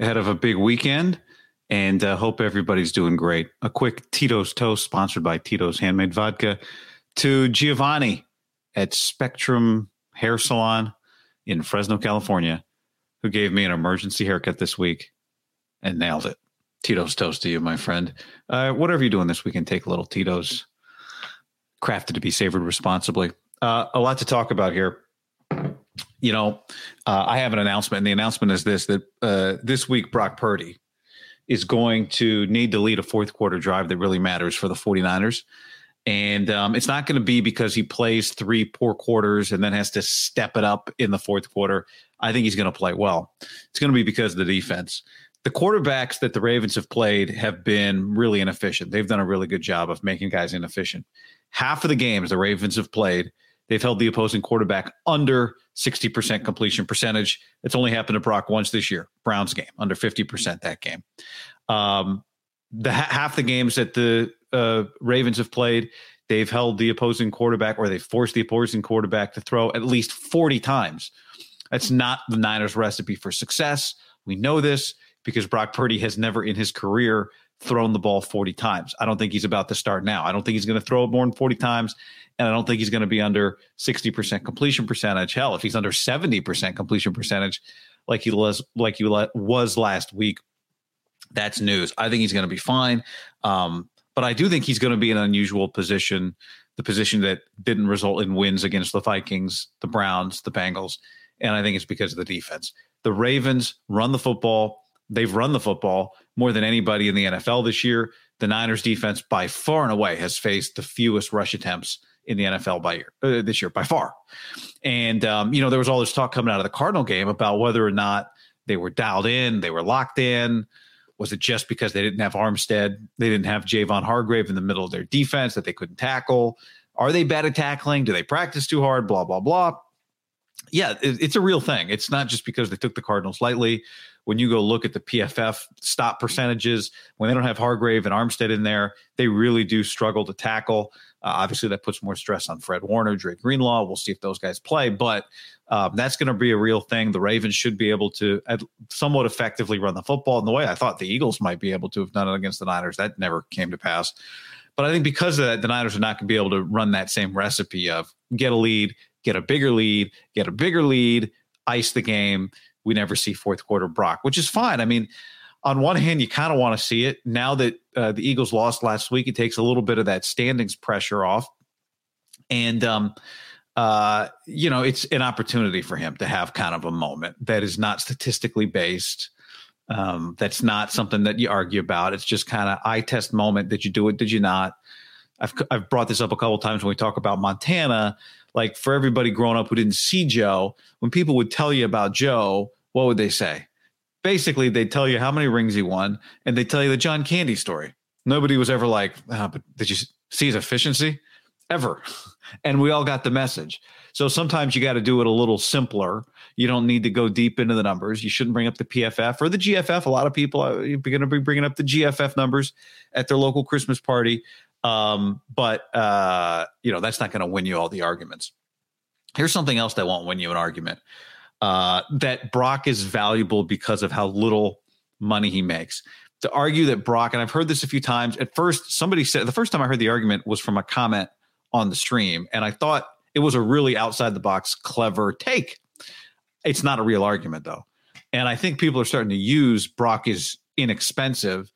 ahead of a big weekend, and uh, hope everybody's doing great. A quick Tito's Toast, sponsored by Tito's Handmade Vodka, to Giovanni at Spectrum Hair Salon in Fresno, California, who gave me an emergency haircut this week and nailed it. Tito's Toast to you, my friend. Uh, whatever you're doing this weekend, take a little Tito's, crafted to be savored responsibly. Uh, a lot to talk about here you know, uh, I have an announcement, and the announcement is this: that uh, this week Brock Purdy is going to need to lead a fourth quarter drive that really matters for the 49ers. And um, it's not going to be because he plays three poor quarters and then has to step it up in the fourth quarter. I think he's going to play well. It's going to be because of the defense. The quarterbacks that the Ravens have played have been really inefficient. They've done a really good job of making guys inefficient. Half of the games the Ravens have played – They've held the opposing quarterback under 60% completion percentage. It's only happened to Brock once this year, Browns game, under 50% that game. Um, the half the games that the uh, Ravens have played, they've held the opposing quarterback or they forced the opposing quarterback to throw at least 40 times. That's not the Niners' recipe for success. We know this because Brock Purdy has never in his career thrown the ball 40 times. I don't think he's about to start now. I don't think he's going to throw it more than 40 times. And I don't think he's going to be under 60% completion percentage. Hell, if he's under 70% completion percentage, like he was, like he was last week, that's news. I think he's going to be fine. Um, but I do think he's going to be in an unusual position, the position that didn't result in wins against the Vikings, the Browns, the Bengals. And I think it's because of the defense. The Ravens run the football. They've run the football more than anybody in the NFL this year. The Niners defense by far and away has faced the fewest rush attempts in the NFL by year uh, this year by far. And um, you know there was all this talk coming out of the Cardinal game about whether or not they were dialed in, they were locked in. Was it just because they didn't have Armstead, they didn't have Javon Hargrave in the middle of their defense that they couldn't tackle? Are they bad at tackling? Do they practice too hard? Blah blah blah. Yeah, it, it's a real thing. It's not just because they took the Cardinals lightly when you go look at the PFF stop percentages, when they don't have Hargrave and Armstead in there, they really do struggle to tackle. Uh, obviously, that puts more stress on Fred Warner, Dre Greenlaw. We'll see if those guys play, but um, that's going to be a real thing. The Ravens should be able to somewhat effectively run the football in the way I thought the Eagles might be able to have done it against the Niners. That never came to pass. But I think because of that, the Niners are not going to be able to run that same recipe of get a lead, get a bigger lead, get a bigger lead, ice the game we never see fourth quarter Brock, which is fine. I mean, on one hand, you kind of want to see it. Now that uh, the Eagles lost last week, it takes a little bit of that standings pressure off. And, um, uh, you know, it's an opportunity for him to have kind of a moment that is not statistically based. Um, that's not something that you argue about. It's just kind of eye test moment. Did you do it? Did you not? I've I've brought this up a couple times when we talk about Montana. Like for everybody growing up who didn't see Joe, when people would tell you about Joe, what would they say? Basically, they tell you how many rings he won, and they tell you the John Candy story. Nobody was ever like, oh, but did you see his efficiency? Ever. and we all got the message. So sometimes you got to do it a little simpler. You don't need to go deep into the numbers. You shouldn't bring up the PFF or the GFF. A lot of people are going to be bringing up the GFF numbers at their local Christmas party. Um, but uh, you know that's not going to win you all the arguments. Here's something else that won't win you an argument. Uh, that Brock is valuable because of how little money he makes. To argue that Brock, and I've heard this a few times. At first, somebody said the first time I heard the argument was from a comment on the stream, and I thought it was a really outside the box, clever take. It's not a real argument though, and I think people are starting to use Brock is inexpensive.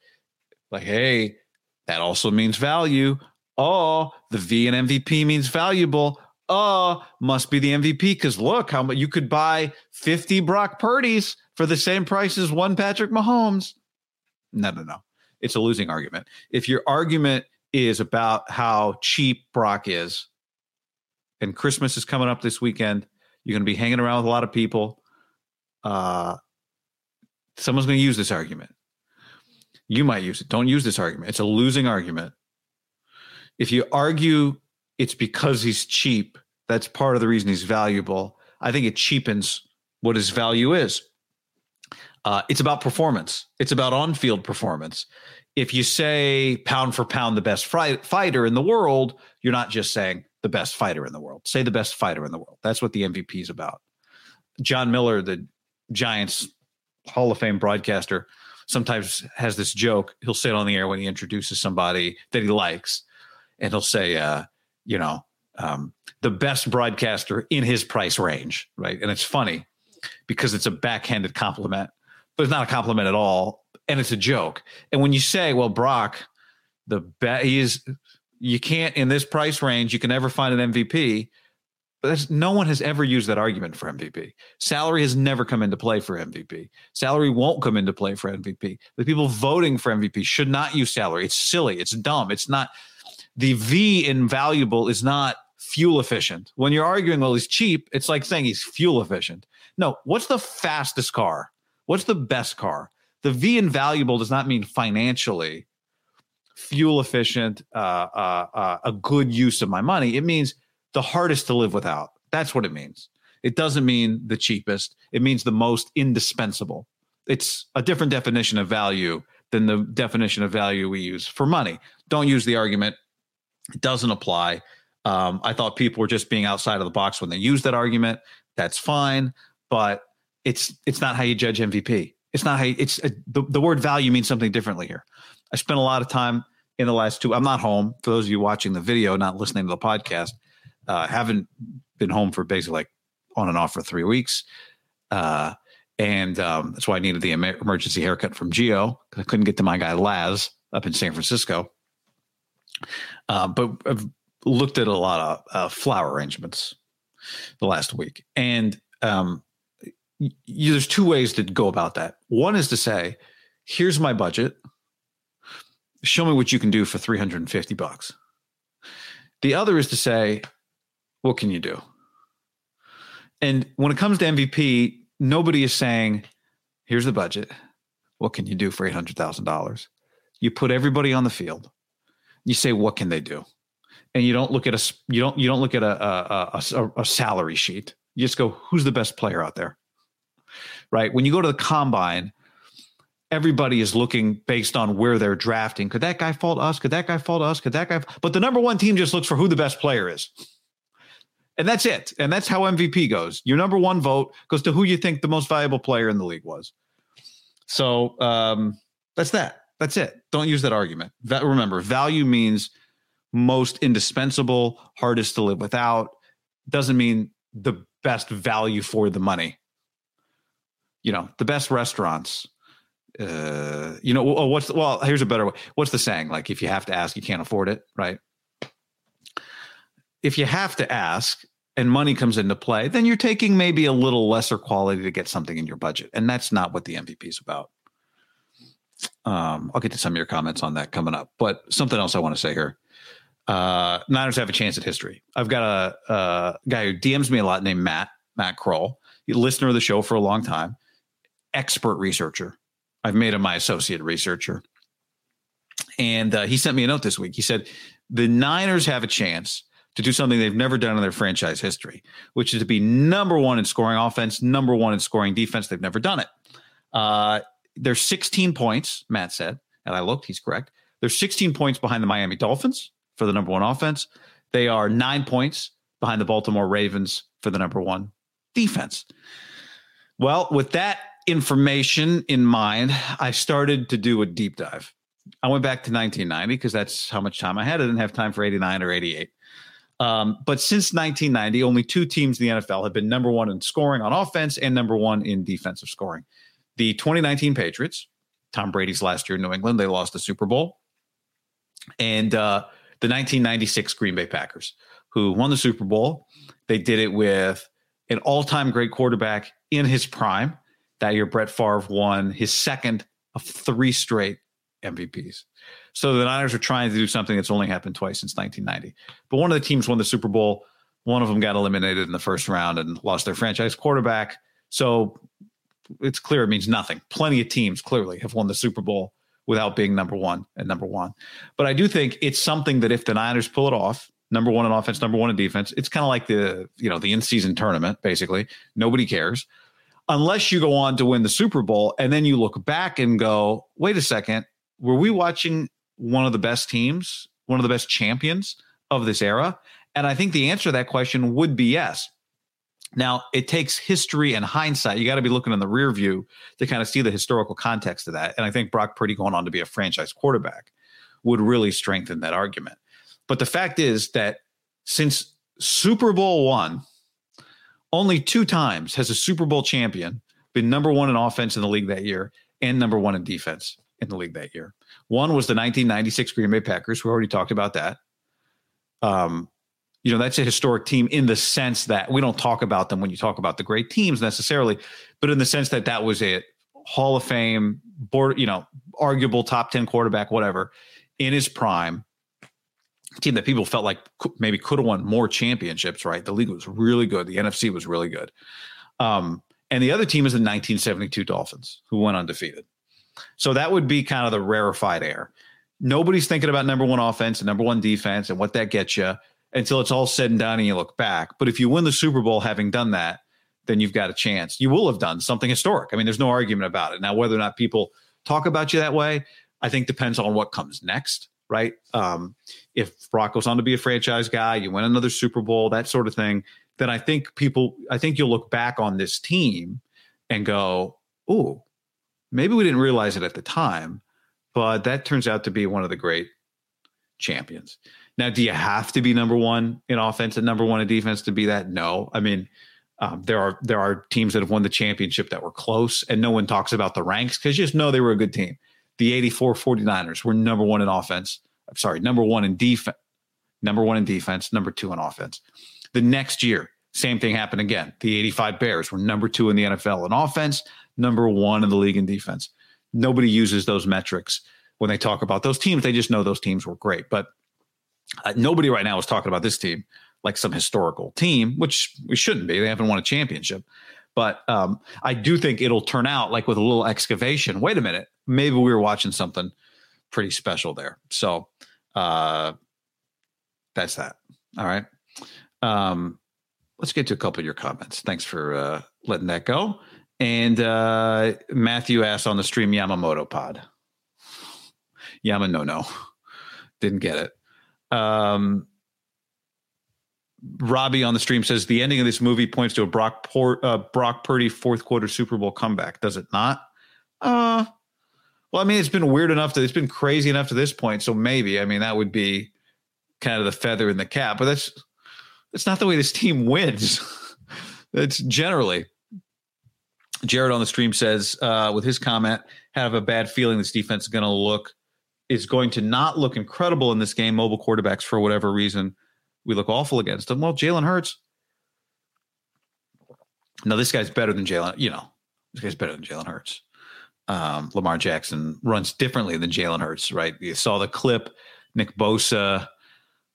Like, hey, that also means value. Oh, the V and MVP means valuable. Oh, must be the MVP because look how much you could buy 50 Brock Purdy's for the same price as one Patrick Mahomes. No, no, no. It's a losing argument. If your argument is about how cheap Brock is, and Christmas is coming up this weekend, you're going to be hanging around with a lot of people. Uh, someone's going to use this argument. You might use it. Don't use this argument. It's a losing argument. If you argue it's because he's cheap, that's part of the reason he's valuable. I think it cheapens what his value is. Uh, it's about performance. It's about on-field performance. If you say pound for pound the best fighter in the world, you're not just saying the best fighter in the world. Say the best fighter in the world. That's what the MVP is about. Jon Miller, the Giants Hall of Fame broadcaster, sometimes has this joke. He'll say it on the air when he introduces somebody that he likes, and he'll say, uh, you know, um, the best broadcaster in his price range, right? And it's funny because it's a backhanded compliment, but it's not a compliment at all, and it's a joke. And when you say, "Well, Brock, the best," he is, you can't in this price range, you can never find an MVP. But that's, no one has ever used that argument for MVP. Salary has never come into play for MVP. Salary won't come into play for MVP. The people voting for MVP should not use salary. It's silly. It's dumb. It's not. The V in valuable is not fuel efficient. When you're arguing, well, he's cheap, it's like saying he's fuel efficient. No, what's the fastest car? What's the best car? The V in valuable does not mean financially fuel efficient, uh, uh, uh, a good use of my money. It means the hardest to live without. That's what it means. It doesn't mean the cheapest. It means the most indispensable. It's a different definition of value than the definition of value we use for money. Don't use the argument. It doesn't apply. Um, I thought people were just being outside of the box when they use that argument. That's fine, but it's it's not how you judge MVP. It's not how you, it's a, the the word value means something differently here. I spent a lot of time in the last two. I'm not home for those of you watching the video, not listening to the podcast. Uh, haven't been home for basically like on and off for three weeks. Uh, and um, that's why I needed the emergency haircut from Geo because I couldn't get to my guy Laz up in San Francisco. Uh, but I've looked at a lot of uh, flower arrangements the last week, and um, there's two ways to go about that. One is to say, "Here's my budget. Show me what you can do for 350 bucks." The other is to say, what can you do? And when it comes to MVP, nobody is saying, here's the budget. What can you do for $800,000? You put everybody on the field. You say, what can they do? And you don't look at a you don't you don't look at a a, a, a salary sheet. You just go, who's the best player out there? Right? When you go to the combine, everybody is looking based on where they're drafting. Could that guy fall to us? Could that guy fall to us? Could that guy? But the number one team just looks for who the best player is. And that's it. And that's how MVP goes. Your number one vote goes to who you think the most valuable player in the league was. So um, that's that. That's it. Don't use that argument. That, remember, value means most indispensable, hardest to live without. Doesn't mean the best value for the money. You know, the best restaurants. Uh, you know, what's well? Here's a better way. What's the saying? Like, if you have to ask, you can't afford it, right? if you have to ask and money comes into play, then you're taking maybe a little lesser quality to get something in your budget. And that's not what the MVP is about. Um, I'll get to some of your comments on that coming up. But something else I want to say here. Uh, Niners have a chance at history. I've got a, a guy who DMs me a lot named Matt, Matt Kroll, listener of the show for a long time, expert researcher. I've made him my associate researcher. And uh, he sent me a note this week. He said, The Niners have a chance to do something they've never done in their franchise history, which is to be number one in scoring offense, number one in scoring defense. They've never done it. Uh, there's 16 points, Matt said, and I looked, he's correct. There's 16 points behind the Miami Dolphins for the number one offense. They are nine points behind the Baltimore Ravens for the number one defense. Well, with that information in mind, I started to do a deep dive. I went back to 1990 because that's how much time I had. I didn't have time for 89 or 88. Um, but since 1990, only two teams in the NFL have been number one in scoring on offense and number one in defensive scoring. The 2019 Patriots, Tom Brady's last year in New England, they lost the Super Bowl. And uh, the 1996 Green Bay Packers, who won the Super Bowl. They did it with an all time great quarterback in his prime. That year, Brett Favre won his second of three straight MVPs. So the Niners are trying to do something that's only happened twice since 1990. But one of the teams won the Super Bowl. One of them got eliminated in the first round and lost their franchise quarterback. So it's clear it means nothing. Plenty of teams clearly have won the Super Bowl without being number one and number one. But I do think it's something that if the Niners pull it off, number one in offense, number one in defense, it's kind of like the you know the in season tournament. Basically, nobody cares unless you go on to win the Super Bowl, and then you look back and go, wait a second, were we watching one of the best teams, one of the best champions of this era? And I think the answer to that question would be yes. Now, it takes history and hindsight. You got to be looking in the rear view to kind of see the historical context of that. And I think Brock Purdy going on to be a franchise quarterback would really strengthen that argument. But the fact is that since Super Bowl one, only two times has a Super Bowl champion been number one in offense in the league that year and number one in defense in the league that year. One was the 1996 Green Bay Packers. We already talked about that. Um, you know, that's a historic team in the sense that we don't talk about them when you talk about the great teams necessarily, but in the sense that that was a Hall of Fame, board, you know, arguable top 10 quarterback, whatever, in his prime. Team that people felt like maybe could have won more championships, right? The league was really good. The NFC was really good. Um, and the other team is the 1972 Dolphins, who went undefeated. So that would be kind of the rarefied air. Nobody's thinking about number one offense and number one defense and what that gets you until it's all said and done and you look back. But if you win the Super Bowl having done that, then you've got a chance. You will have done something historic. I mean, there's no argument about it. Now, whether or not people talk about you that way, I think depends on what comes next, right? Um, if Brock goes on to be a franchise guy, you win another Super Bowl, that sort of thing, then I think people, I think you'll look back on this team and go, oh, maybe we didn't realize it at the time, but that turns out to be one of the great champions. Now, do you have to be number one in offense and number one in defense to be that? No. I mean, um, there are there are teams that have won the championship that were close, and no one talks about the ranks because you just know they were a good team. The 84 49ers were number one in offense. I'm sorry, number one in defense, number one in defense, number two in offense. The next year, same thing happened again. The 85 Bears were number two in the NFL in offense, number one in the league in defense. Nobody uses those metrics when they talk about those teams. They just know those teams were great. But uh, nobody right now is talking about this team like some historical team, which we shouldn't be. They haven't won a championship. But um, I do think it'll turn out like with a little excavation. Wait a minute, maybe we were watching something pretty special there. So uh, that's that. All right. Um, let's get to a couple of your comments. Thanks for uh, letting that go. And uh, Matthew asked on the stream Yamamoto pod. Yama no no. Didn't get it. Um, Robbie on the stream says the ending of this movie points to a Brock uh, Brock Purdy fourth quarter Super Bowl comeback. Does it not? Uh, well, I mean, it's been weird enough that it's been crazy enough to this point. So maybe, I mean, that would be kind of the feather in the cap. But that's that's not the way this team wins. it's generally. Jared on the stream says, uh, with his comment, have a bad feeling this defense is going to look is going to not look incredible in this game. Mobile quarterbacks, for whatever reason, we look awful against them. Well, Jalen Hurts. No, this guy's better than Jalen. You know, this guy's better than Jalen Hurts. Um, Lamar Jackson runs differently than Jalen Hurts, right? You saw the clip. Nick Bosa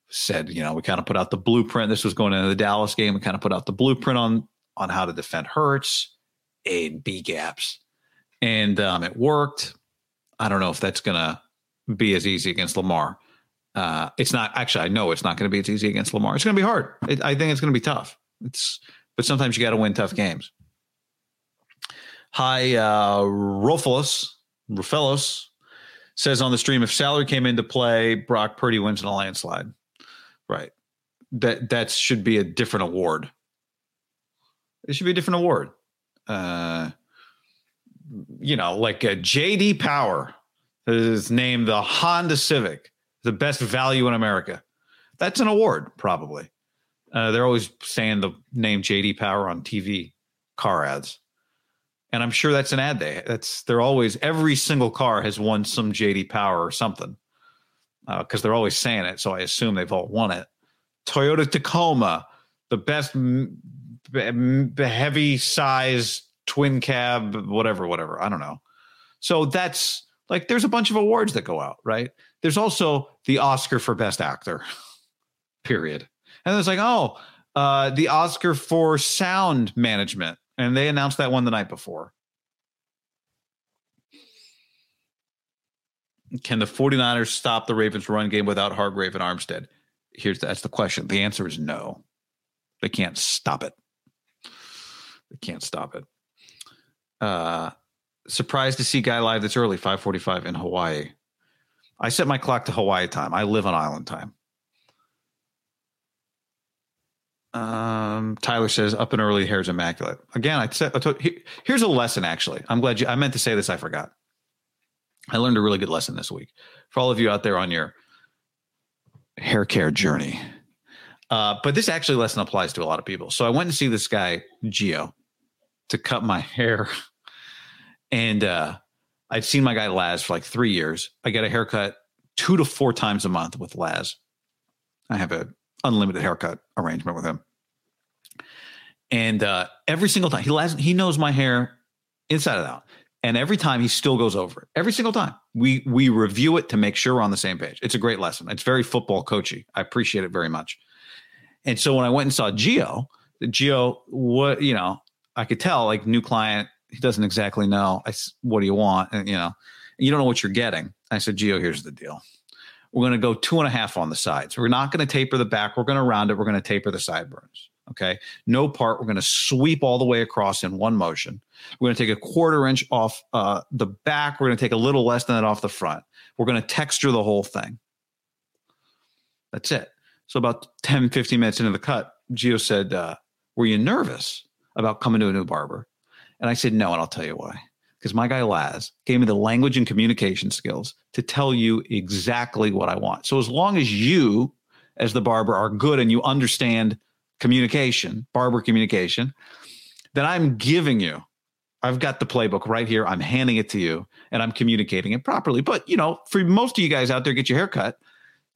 said, you know, we kind of put out the blueprint. This was going into the Dallas game. We kind of put out the blueprint on on how to defend Hurts, and B gaps, and um, it worked. I don't know if that's gonna be as easy against Lamar. Uh, it's not actually. I know it's not going to be as easy against Lamar. It's going to be hard. It, I think it's going to be tough. It's but sometimes you got to win tough games. Hi, uh, Rufelos says on the stream if salary came into play, Brock Purdy wins in a landslide. Right. That that should be a different award. It should be a different award. Uh, you know, like a JD Power is named the Honda Civic, the best value in America. That's an award, probably. Uh, they're always saying the name JD Power on TV car ads, and I'm sure that's an ad. They that's they're always every single car has won some JD Power or something because uh, they're always saying it. So I assume they've all won it. Toyota Tacoma, the best m- m- heavy size twin cab, whatever, whatever. I don't know. So that's like there's a bunch of awards that go out, right? There's also the Oscar for Best Actor, period. And it's like, oh, uh, the Oscar for sound management. And they announced that one the night before. Can the 49ers stop the Ravens run game without Hargrave and Armstead? Here's the, that's the question. The answer is no. They can't stop it. They can't stop it. Uh surprised to see guy live this early, 545 in Hawaii. I set my clock to Hawaii time. I live on island time. Um, Tyler says up and early hair's immaculate. Again, I said here's a lesson. Actually, I'm glad you. I meant to say this. I forgot. I learned a really good lesson this week for all of you out there on your hair care journey. Uh, but this actually lesson applies to a lot of people. So I went to see this guy Geo to cut my hair, and uh, I'd seen my guy Laz for like three years. I get a haircut two to four times a month with Laz. I have a unlimited haircut arrangement with him. And uh, every single time he Laz, he knows my hair inside and out. And every time he still goes over it. Every single time. We we review it to make sure we're on the same page. It's a great lesson. It's very football coachy. I appreciate it very much. And so when I went and saw Geo, Geo, what you know, I could tell like new client, he doesn't exactly know. I what do you want? And you know, you don't know what you're getting. I said, Geo, here's the deal. We're going to go two and a half on the sides. We're not going to taper the back. We're going to round it. We're going to taper the sideburns. Okay. No part. We're going to sweep all the way across in one motion. We're going to take a quarter inch off uh, the back. We're going to take a little less than that off the front. We're going to texture the whole thing. That's it. So about 10, 15 minutes into the cut, Geo said, uh, Were you nervous about coming to a new barber? And I said, No. And I'll tell you why because my guy Laz gave me the language and communication skills to tell you exactly what I want. So as long as you, as the barber, are good and you understand communication, barber communication, then I'm giving you. I've got the playbook right here. I'm handing it to you and I'm communicating it properly. But, you know, for most of you guys out there, get your hair cut.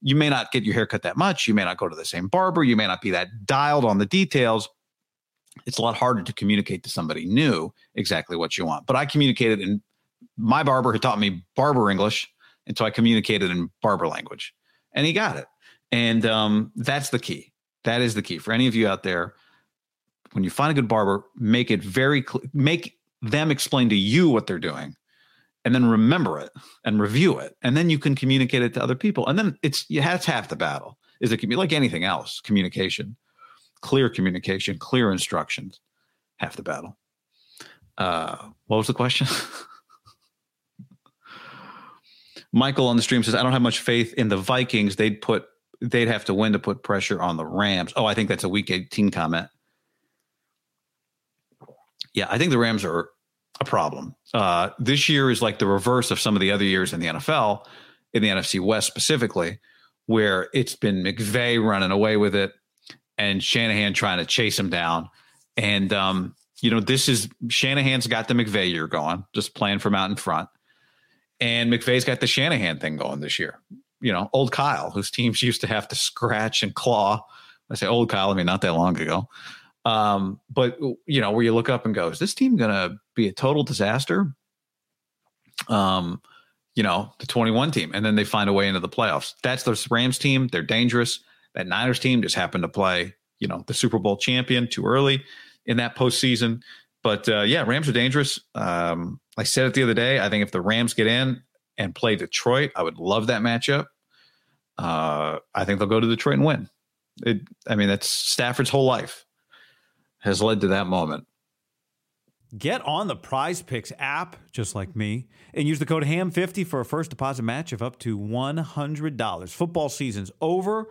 You may not get your hair cut that much. You may not go to the same barber. You may not be that dialed on the details it's a lot harder to communicate to somebody new exactly what you want. But I communicated in my barber had taught me barber English, and so I communicated in barber language, and he got it. And um, that's the key. That is the key for any of you out there. When you find a good barber, make it very clear. Make them explain to you what they're doing, and then remember it and review it, and then you can communicate it to other people. And then it's to half the battle. Is it can be like anything else? Communication clear communication, clear instructions, half the battle. Uh, what was the question? Michael on the stream says, I don't have much faith in the Vikings. They'd put they'd have to win to put pressure on the Rams. Oh, I think that's a week 18 comment. Yeah, I think the Rams are a problem. Uh, this year is like the reverse of some of the other years in the NFL, in the NFC West specifically, where it's been McVay running away with it and Shanahan trying to chase him down. And um, you know, this is Shanahan's got the McVay year going, just playing from out in front. And McVay's got the Shanahan thing going this year. You know, old Kyle, whose teams used to have to scratch and claw. I say old Kyle, I mean not that long ago. Um, but you know, where you look up and go, is this team gonna be a total disaster? Um, you know, the 21 team, and then they find a way into the playoffs. That's the Rams team. They're dangerous. That Niners team just happened to play, you know, the Super Bowl champion too early in that postseason. But uh, yeah, Rams are dangerous. Um, I said it the other day. I think if the Rams get in and play Detroit, I would love that matchup. Uh, I think they'll go to Detroit and win. It, I mean, that's Stafford's whole life has led to that moment. Get on the Prize Picks app, just like me, and use the code HAM50 for a first deposit match of up to $100. Football season's over,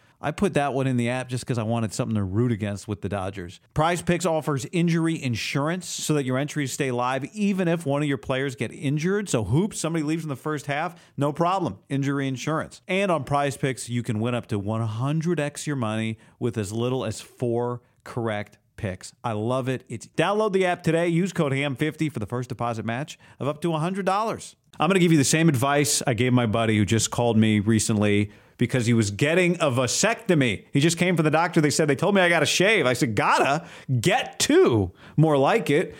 I put that one in the app just because I wanted something to root against with the Dodgers. Prize Picks offers injury insurance so that your entries stay live even if one of your players get injured. So hoops, somebody leaves in the first half, no problem. Injury insurance. And on Prize Picks, you can win up to 100x your money with as little as four correct picks. I love it. It's download the app today. Use code HAM50 for the first deposit match of up to $100. I'm going to give you the same advice I gave my buddy who just called me recently because he was getting a vasectomy. He just came from the doctor. They said, they told me I got to shave. I said, gotta get two, more like it.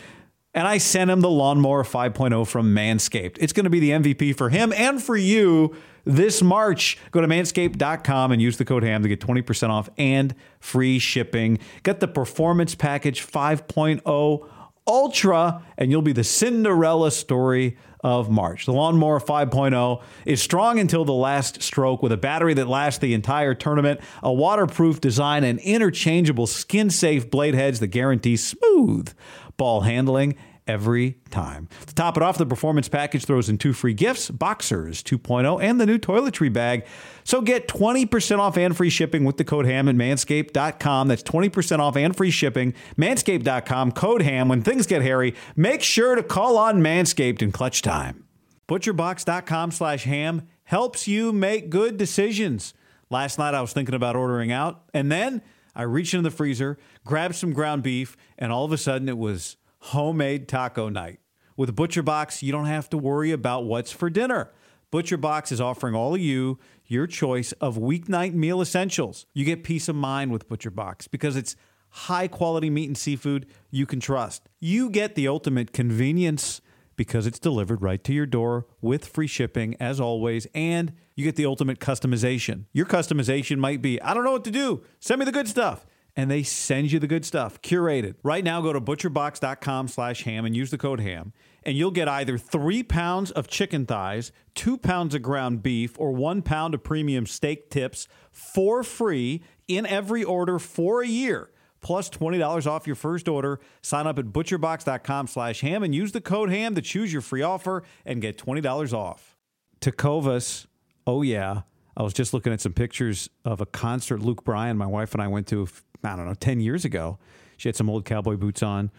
And I sent him the Lawnmower 5.0 from Manscaped. It's going to be the MVP for him and for you this March. Go to manscaped.com and use the code HAM to get 20% off and free shipping. Get the Performance Package 5.0 Ultra, and you'll be the Cinderella story of March. The Lawnmower 5.0 is strong until the last stroke with a battery that lasts the entire tournament, a waterproof design, and interchangeable skin safe blade heads that guarantee smooth ball handling every time. To top it off, the performance package throws in two free gifts Boxers 2.0 and the new toiletry bag. So get 20% off and free shipping with the code HAM at manscaped.com. That's 20% off and free shipping. Manscaped.com, code HAM. When things get hairy, make sure to call on Manscaped in clutch time. Butcherbox.com slash ham helps you make good decisions. Last night I was thinking about ordering out, and then I reached into the freezer, grabbed some ground beef, and all of a sudden it was homemade taco night. With ButcherBox, you don't have to worry about what's for dinner. ButcherBox is offering all of you your choice of weeknight meal essentials. You get peace of mind with ButcherBox because it's high quality meat and seafood you can trust. You get the ultimate convenience because it's delivered right to your door with free shipping as always and you get the ultimate customization. Your customization might be, I don't know what to do. Send me the good stuff and they send you the good stuff. Curated right now go to butcherbox.com slash ham and use the code ham and you'll get either three pounds of chicken thighs two pounds of ground beef or one pound of premium steak tips for free in every order for a year plus $20 off your first order. Sign up at butcherbox.com slash ham and use the code ham to choose your free offer and get $20 off. Tecovas oh yeah. I was just looking at some pictures of a concert Luke Bryan, my wife and I went to I don't know, 10 years ago. She had some old cowboy boots on.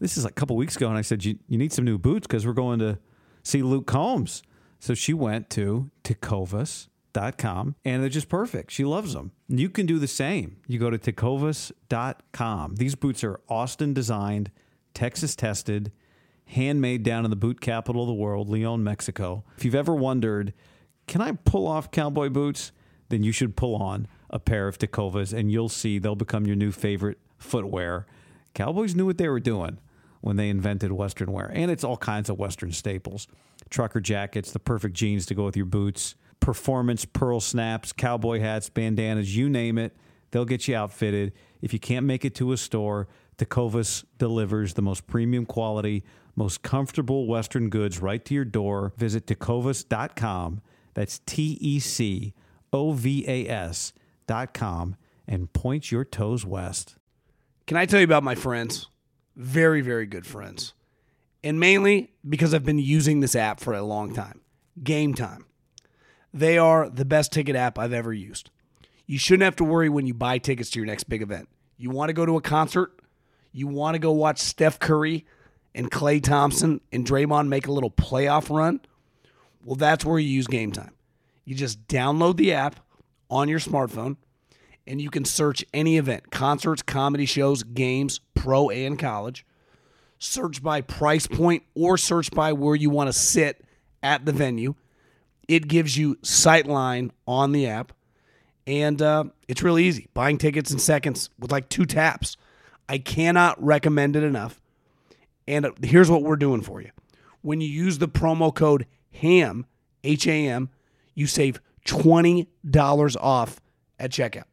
This is like a couple weeks ago. And I said, You, you need some new boots because we're going to see Luke Combs. So she went to tecovas.com and they're just perfect. She loves them. You can do the same. You go to tecovas.com. These boots are Austin designed, Texas tested, handmade down in the boot capital of the world, Leon, Mexico. If you've ever wondered, can I pull off cowboy boots? Then you should pull on a pair of Tecovas, and you'll see they'll become your new favorite footwear. Cowboys knew what they were doing when they invented Western wear, and it's all kinds of Western staples trucker jackets, the perfect jeans to go with your boots, performance pearl snaps, cowboy hats, bandanas, you name it. They'll get you outfitted. If you can't make it to a store, Tecovas delivers the most premium quality, most comfortable Western goods right to your door. Visit tecovas.com. That's T E C O V A S com and point your toes west. Can I tell you about my friends? Very, very good friends. And mainly because I've been using this app for a long time. Game Time. They are the best ticket app I've ever used. You shouldn't have to worry when you buy tickets to your next big event. You want to go to a concert? You want to go watch Steph Curry and Klay Thompson and Draymond make a little playoff run? Well, that's where you use Game Time. You just download the app on your smartphone and you can search any event concerts, comedy shows, games, pro and college. Search by price point or search by where you want to sit at the venue. It gives you sightline on the app And uh, it's really easy. Buying tickets in seconds with like two taps. I cannot recommend it enough. And uh, here's what we're doing for you. When you use the promo code HAM, H A M, you save $20 off at checkout.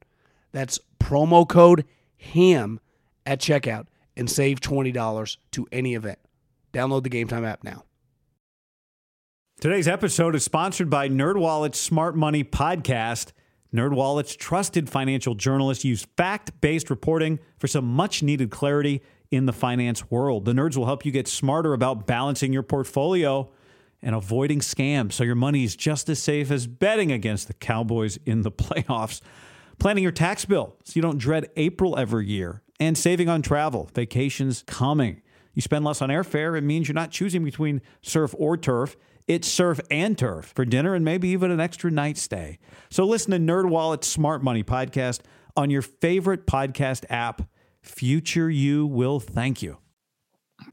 That's promo code HAM at checkout and save $20 to any event. Download the Game Time app now. Today's episode is sponsored by NerdWallet's Smart Money Podcast. NerdWallet's trusted financial journalists use fact-based reporting for some much-needed clarity in the finance world. The nerds will help you get smarter about balancing your portfolio and avoiding scams so your money is just as safe as betting against the Cowboys in the playoffs. Planning your tax bill so you don't dread April every year and saving on travel, vacations coming. You spend less on airfare, it means you're not choosing between surf or turf. It's surf and turf for dinner and maybe even an extra night stay. So listen to NerdWallet's Smart Money podcast on your favorite podcast app. Future you will thank you.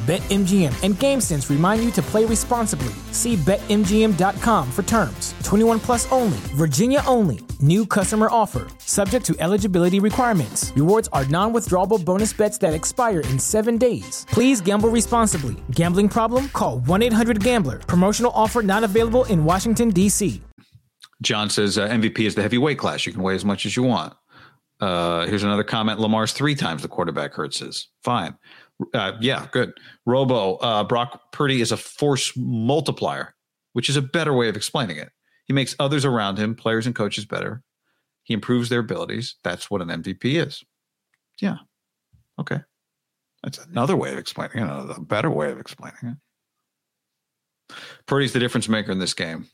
BetMGM and GameSense remind you to play responsibly. See BetMGM.com for terms. 21 plus only, Virginia only. New customer offer, subject to eligibility requirements. Rewards are non withdrawable bonus bets that expire in seven days. Please gamble responsibly. Gambling problem? Call 1 800 Gambler. Promotional offer not available in Washington, D.C. John says uh, MVP is the heavyweight class. You can weigh as much as you want. Uh, here's another comment. Lamar's three times the quarterback. Hurts is fine. Uh, yeah, good. Robo, uh, Brock Purdy is a force multiplier, which is a better way of explaining it. He makes others around him, players and coaches, better. He improves their abilities. That's what an MVP is. Yeah. Okay. That's another way of explaining it, a better way of explaining it. Purdy's the difference maker in this game.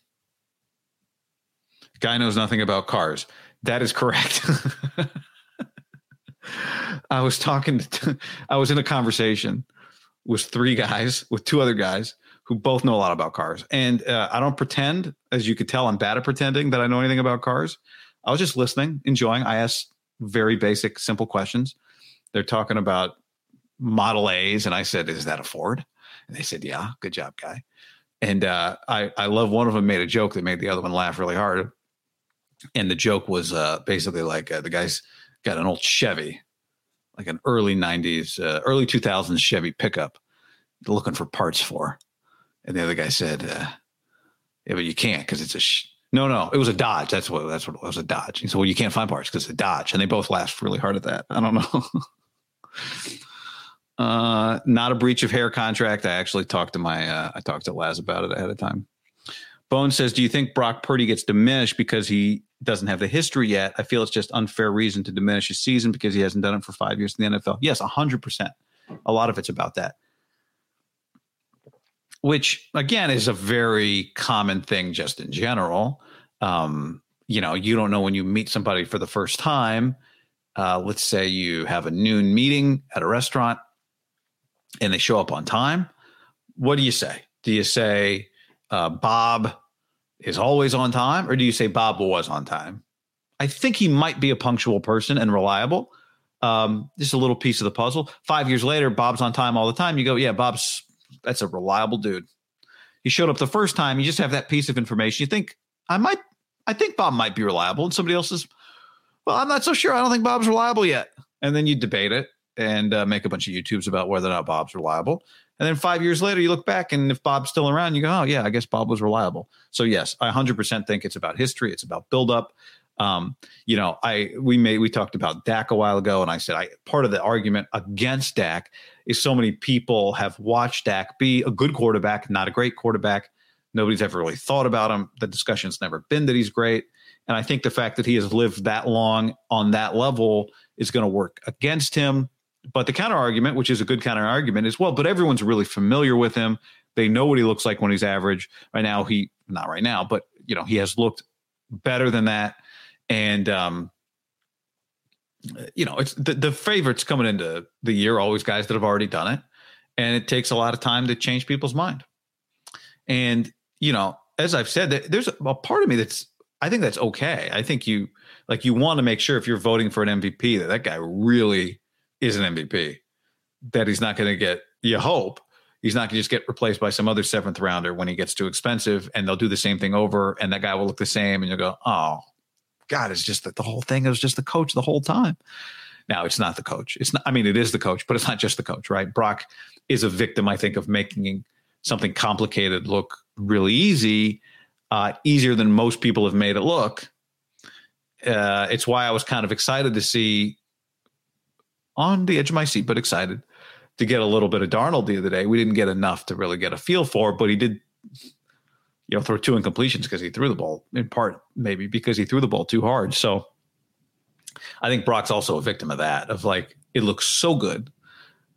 Guy knows nothing about cars. That is correct. I was talking to, I was in a conversation with three guys, with two other guys who both know a lot about cars. And uh, I don't pretend, as you could tell, I'm bad at pretending that I know anything about cars. I was just listening, enjoying. I asked very basic, simple questions. They're talking about Model A's, and I said, "Is that a Ford?" And they said, "Yeah, good job, guy." And uh, I, I love one of them made a joke that made the other one laugh really hard. And the joke was uh, basically like uh, the guy's got an old Chevy, like an early '90s, uh, early 2000s Chevy pickup, looking for parts for. And the other guy said, uh, "Yeah, but you can't because it's a sh- no, no. It was a Dodge. That's what that's what it was. A Dodge." He said, "Well, you can't find parts because it's a Dodge." And they both laughed really hard at that. I don't know. uh, not a breach of hair contract. I actually talked to my uh, I talked to Laz about it ahead of time. Bone says, "Do you think Brock Purdy gets diminished because he doesn't have the history yet? I feel it's just unfair reason to diminish his season because he hasn't done it for five years in the NFL. Yes, hundred percent. A lot of it's about that." which again is a very common thing just in general. Um, you know, you don't know when you meet somebody for the first time. Uh, let's say you have a noon meeting at a restaurant and they show up on time. What do you say? Do you say uh, Bob is always on time, or do you say Bob was on time? I think he might be a punctual person and reliable. Um, just a little piece of the puzzle. Five years later, Bob's on time all the time. You go, yeah, Bob's that's a reliable dude. He showed up the first time. You just have that piece of information. You think I might, I think Bob might be reliable, and somebody else is, well, I'm not so sure. I don't think Bob's reliable yet. And then you debate it and uh, make a bunch of YouTubes about whether or not Bob's reliable. And then five years later, you look back, and if Bob's still around, you go, oh yeah, I guess Bob was reliable. So yes, I 100% think it's about history. It's about buildup. Um, you know, I we made we talked about Dak a while ago, and I said I part of the argument against Dak is so many people have watched Dak be a good quarterback, not a great quarterback. Nobody's ever really thought about him. The discussion's never been that he's great. And I think the fact that he has lived that long on that level is going to work against him. But the counter argument, which is a good counter argument, is well, but everyone's really familiar with him. They know what he looks like when he's average. Right now, he not right now, but you know he has looked better than that, and um, you know it's the, the favorites coming into the year always guys that have already done it, and it takes a lot of time to change people's mind. And you know, as I've said, there's a part of me that's I think that's okay. I think you like you want to make sure if you're voting for an MVP that that guy really is an MVP. That he's not going to get. You hope he's not going to just get replaced by some other seventh rounder when he gets too expensive, and they'll do the same thing over, and that guy will look the same, and you'll go, oh, God, it's just that the whole thing is just the coach the whole time. Now it's not the coach. It's not. I mean, it is the coach, but it's not just the coach, right? Brock is a victim, I think, of making something complicated look really easy, uh, easier than most people have made it look. Uh, it's why I was kind of excited to see on the edge of my seat, but excited to get a little bit of Darnold the other day. We didn't get enough to really get a feel for, but he did, you know, throw two incompletions because he threw the ball in part, maybe because he threw the ball too hard. So I think Brock's also a victim of that, of like, it looks so good.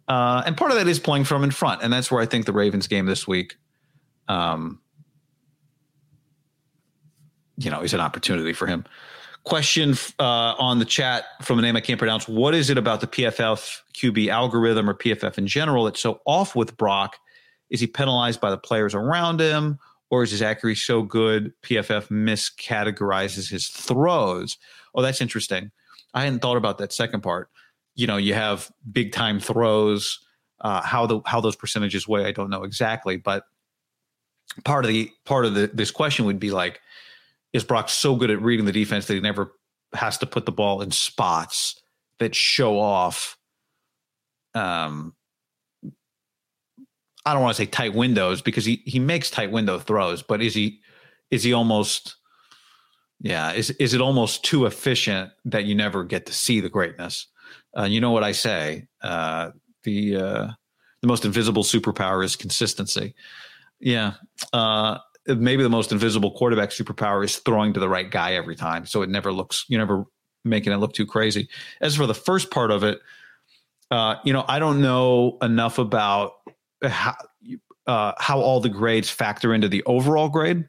Uh, and part of that is playing from in front. And that's where I think the Ravens game this week, um, you know, is an opportunity for him question uh, on the chat from a name I can't pronounce. What is it about the PFF QB algorithm or PFF in general that's so off with Brock? Is he penalized by the players around him, or is his accuracy so good PFF miscategorizes his throws? Oh, that's interesting. I hadn't thought about that second part. You know, you have big time throws. Uh, how the how those percentages weigh, I don't know exactly, but part of the part of the, this question would be like is Brock so good at reading the defense that he never has to put the ball in spots that show off um I don't want to say tight windows because he he makes tight window throws, but is he is he almost yeah, is is it almost too efficient that you never get to see the greatness? Uh, you know what I say? Uh, the uh, the most invisible superpower is consistency. Yeah, uh, maybe the most invisible quarterback superpower is throwing to the right guy every time. So it never looks, you're never making it look too crazy. As for the first part of it, uh, you know, I don't know enough about how, uh, how all the grades factor into the overall grade.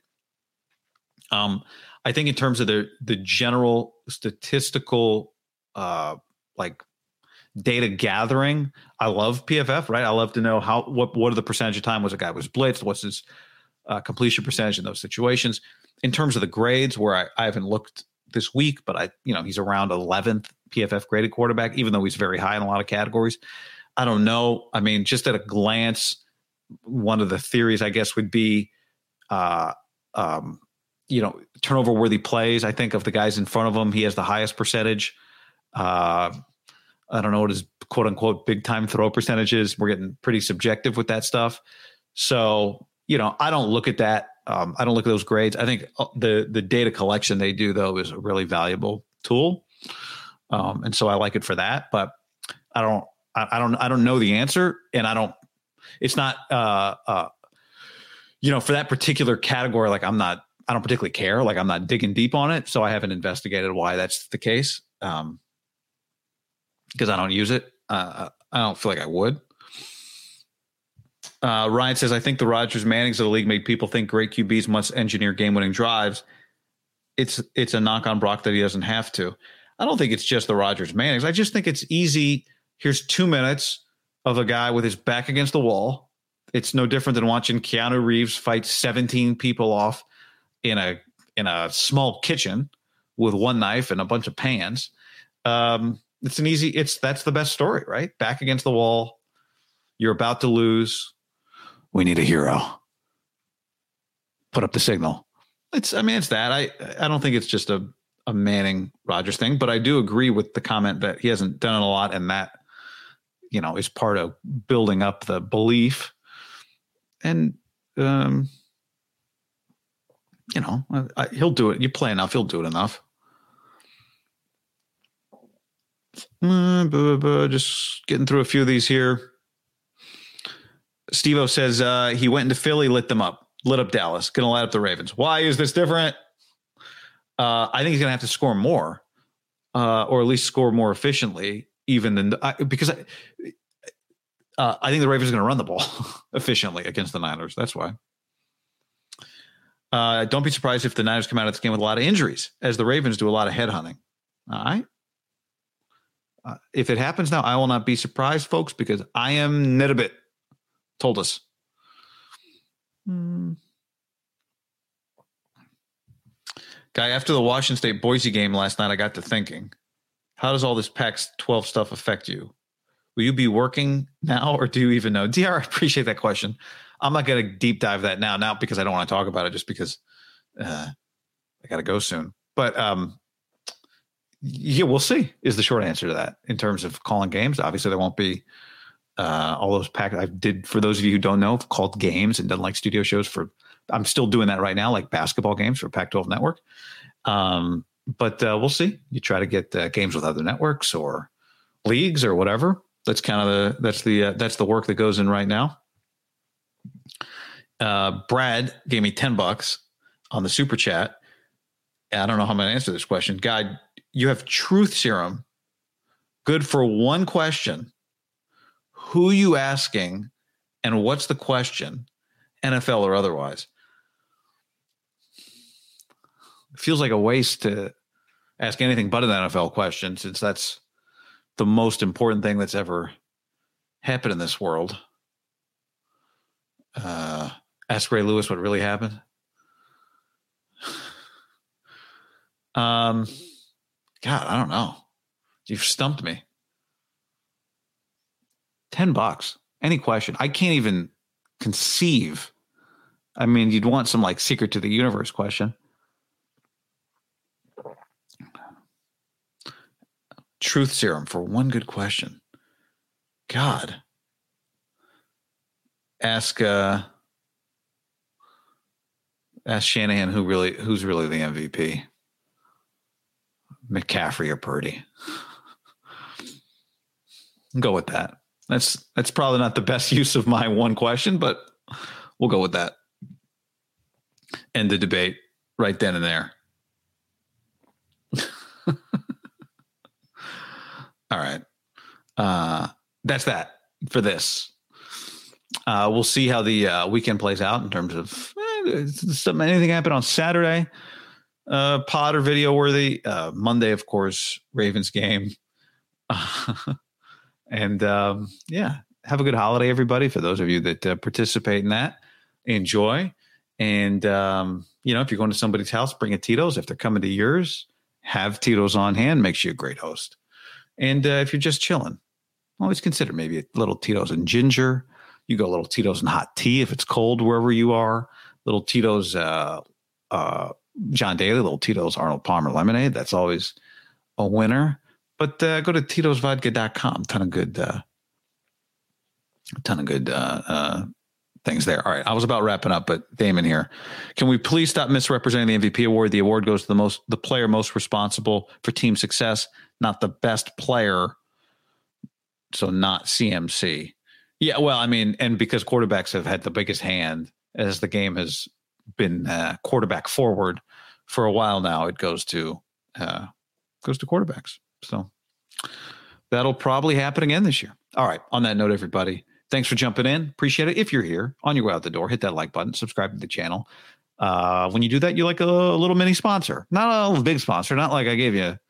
Um, I think in terms of the the general statistical uh, like data gathering, I love PFF. Right, I love to know how what what are the percentage of time was a guy was blitzed, what's his uh, completion percentage in those situations. In terms of the grades, where I, I haven't looked this week, but I, you know, he's around 11th PFF graded quarterback, even though he's very high in a lot of categories. I don't know. I mean, just at a glance, one of the theories, I guess, would be, uh, um, you know, turnover worthy plays. I think of the guys in front of him, he has the highest percentage. Uh, I don't know what his quote unquote big time throw percentage is. We're getting pretty subjective with that stuff. So you know, I don't look at that. Um, I don't look at those grades. I think uh, the the data collection they do though is a really valuable tool, um, and so I like it for that. But I don't, I, I, don't, I don't know the answer, and I don't. It's not, uh, uh, you know, for that particular category. Like I'm not, I don't particularly care. Like I'm not digging deep on it, so I haven't investigated why that's the case. Um, because I don't use it. Uh, I don't feel like I would. Uh, Ryan says, I think the Rodgers Mannings of the league made people think great QBs must engineer game winning drives. It's it's a knock on Brock that he doesn't have to. I don't think it's just the Rodgers Mannings. I just think it's easy. Here's two minutes of a guy with his back against the wall. It's no different than watching Keanu Reeves fight 17 people off in a in a small kitchen with one knife and a bunch of pans. Um, it's an easy. It's that's the best story, right? Back against the wall. You're about to lose we need a hero. Put up the signal. It's I mean it's that. I I don't think it's just a a Manning Rodgers thing, but I do agree with the comment that he hasn't done it a lot and that you know is part of building up the belief and um you know I, I, he'll do it you play enough he'll do it enough uh, just getting through a few of these here Stevo says uh, he went into Philly, lit them up, lit up Dallas, going to light up the Ravens. Why is this different? Uh, I think he's going to have to score more, uh, or at least score more efficiently. even than the, I, because I, uh, I think the Ravens are going to run the ball efficiently against the Niners. That's why. Uh, don't be surprised if the Niners come out of this game with a lot of injuries, as the Ravens do a lot of headhunting. All right. Uh, if it happens now, I will not be surprised, folks, because I am net a bit told us. Hmm. Guy, after the Washington State Boise game last night, I got to thinking, how does all this Pac 12 stuff affect you? Will you be working now or do you even know? DR, I appreciate that question. I'm not going to deep dive that now, not because I don't want to talk about it, just because uh, I got to go soon. But um, yeah, we'll see. Is the short answer to that in terms of calling games? Obviously, there won't be uh, all those pack. I did for those of you who don't know, called games and done like studio shows for. I'm still doing that right now, like basketball games for Pac-12 Network. Um, but uh, we'll see. You try to get uh, games with other networks or leagues or whatever. That's kind of the that's the uh, that's the work that goes in right now. Uh, Brad gave me 10 bucks on the super chat. I don't know how I'm going to answer this question. Guy, you have truth serum, good for one question. Who you asking and what's the question, NFL or otherwise? It feels like a waste to ask anything but an NFL question since that's the most important thing that's ever happened in this world. Uh, ask Ray Lewis what really happened. Um, God, I don't know. You've stumped me. 10 bucks. Any question. I can't even conceive. I mean, you'd want some like secret to the universe question. Truth serum for one good question. God. Ask uh ask Shanahan who really who's really the MVP. McCaffrey or Purdy. go with that. That's that's probably not the best use of my one question, but we'll go with that. End the debate right then and there. All right. Uh, that's that for this. Uh, we'll see how the uh, weekend plays out in terms of eh, something, anything happen on Saturday uh, pod or video worthy. Uh, Monday, of course, Ravens game. and um, yeah, have a good holiday, everybody. For those of you that uh, participate in that, enjoy. And um, you know, if you're going to somebody's house, bring a Tito's. If they're coming to yours, have Tito's on hand. Makes you a great host. And uh, if you're just chilling, always consider maybe a little Tito's and ginger. You go a little Tito's and hot tea if it's cold wherever you are. Little Tito's uh, uh, John Daly, little Tito's Arnold Palmer lemonade. That's always a winner. But uh, go to titosvodka.com. Ton of good, uh, ton of good uh, uh, things there. All right, I was about wrapping up, but Damon here. Can we please stop misrepresenting the MVP award? The award goes to the most, the player most responsible for team success, not the best player. So not CMC. Yeah, well, I mean, and because quarterbacks have had the biggest hand as the game has been uh, quarterback forward for a while now. It goes to uh, goes to quarterbacks. So that'll probably happen again this year. All right. On that note, everybody, thanks for jumping in. Appreciate it. If you're here on your way out the door, hit that like button, subscribe to the channel. Uh, when you do that, you like a, a little mini sponsor, not a big sponsor, not like I gave you a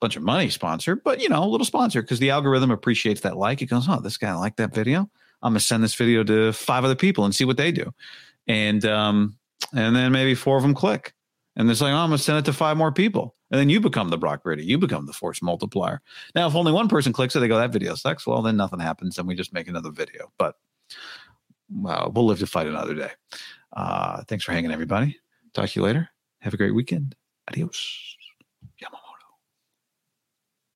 bunch of money sponsor, but you know, a little sponsor because the algorithm appreciates that like. It goes, oh, this guy liked that video. I'm gonna send this video to five other people and see what they do, and um, and then maybe four of them click. And it's like, oh, I'm to send it to five more people. And then you become the Brock Brady. You become the force multiplier. Now, if only one person clicks it, they go, that video sucks. Well, then nothing happens and we just make another video. But well, we'll live to fight another day. Uh, thanks for hanging, everybody. Talk to you later. Have a great weekend. Adios.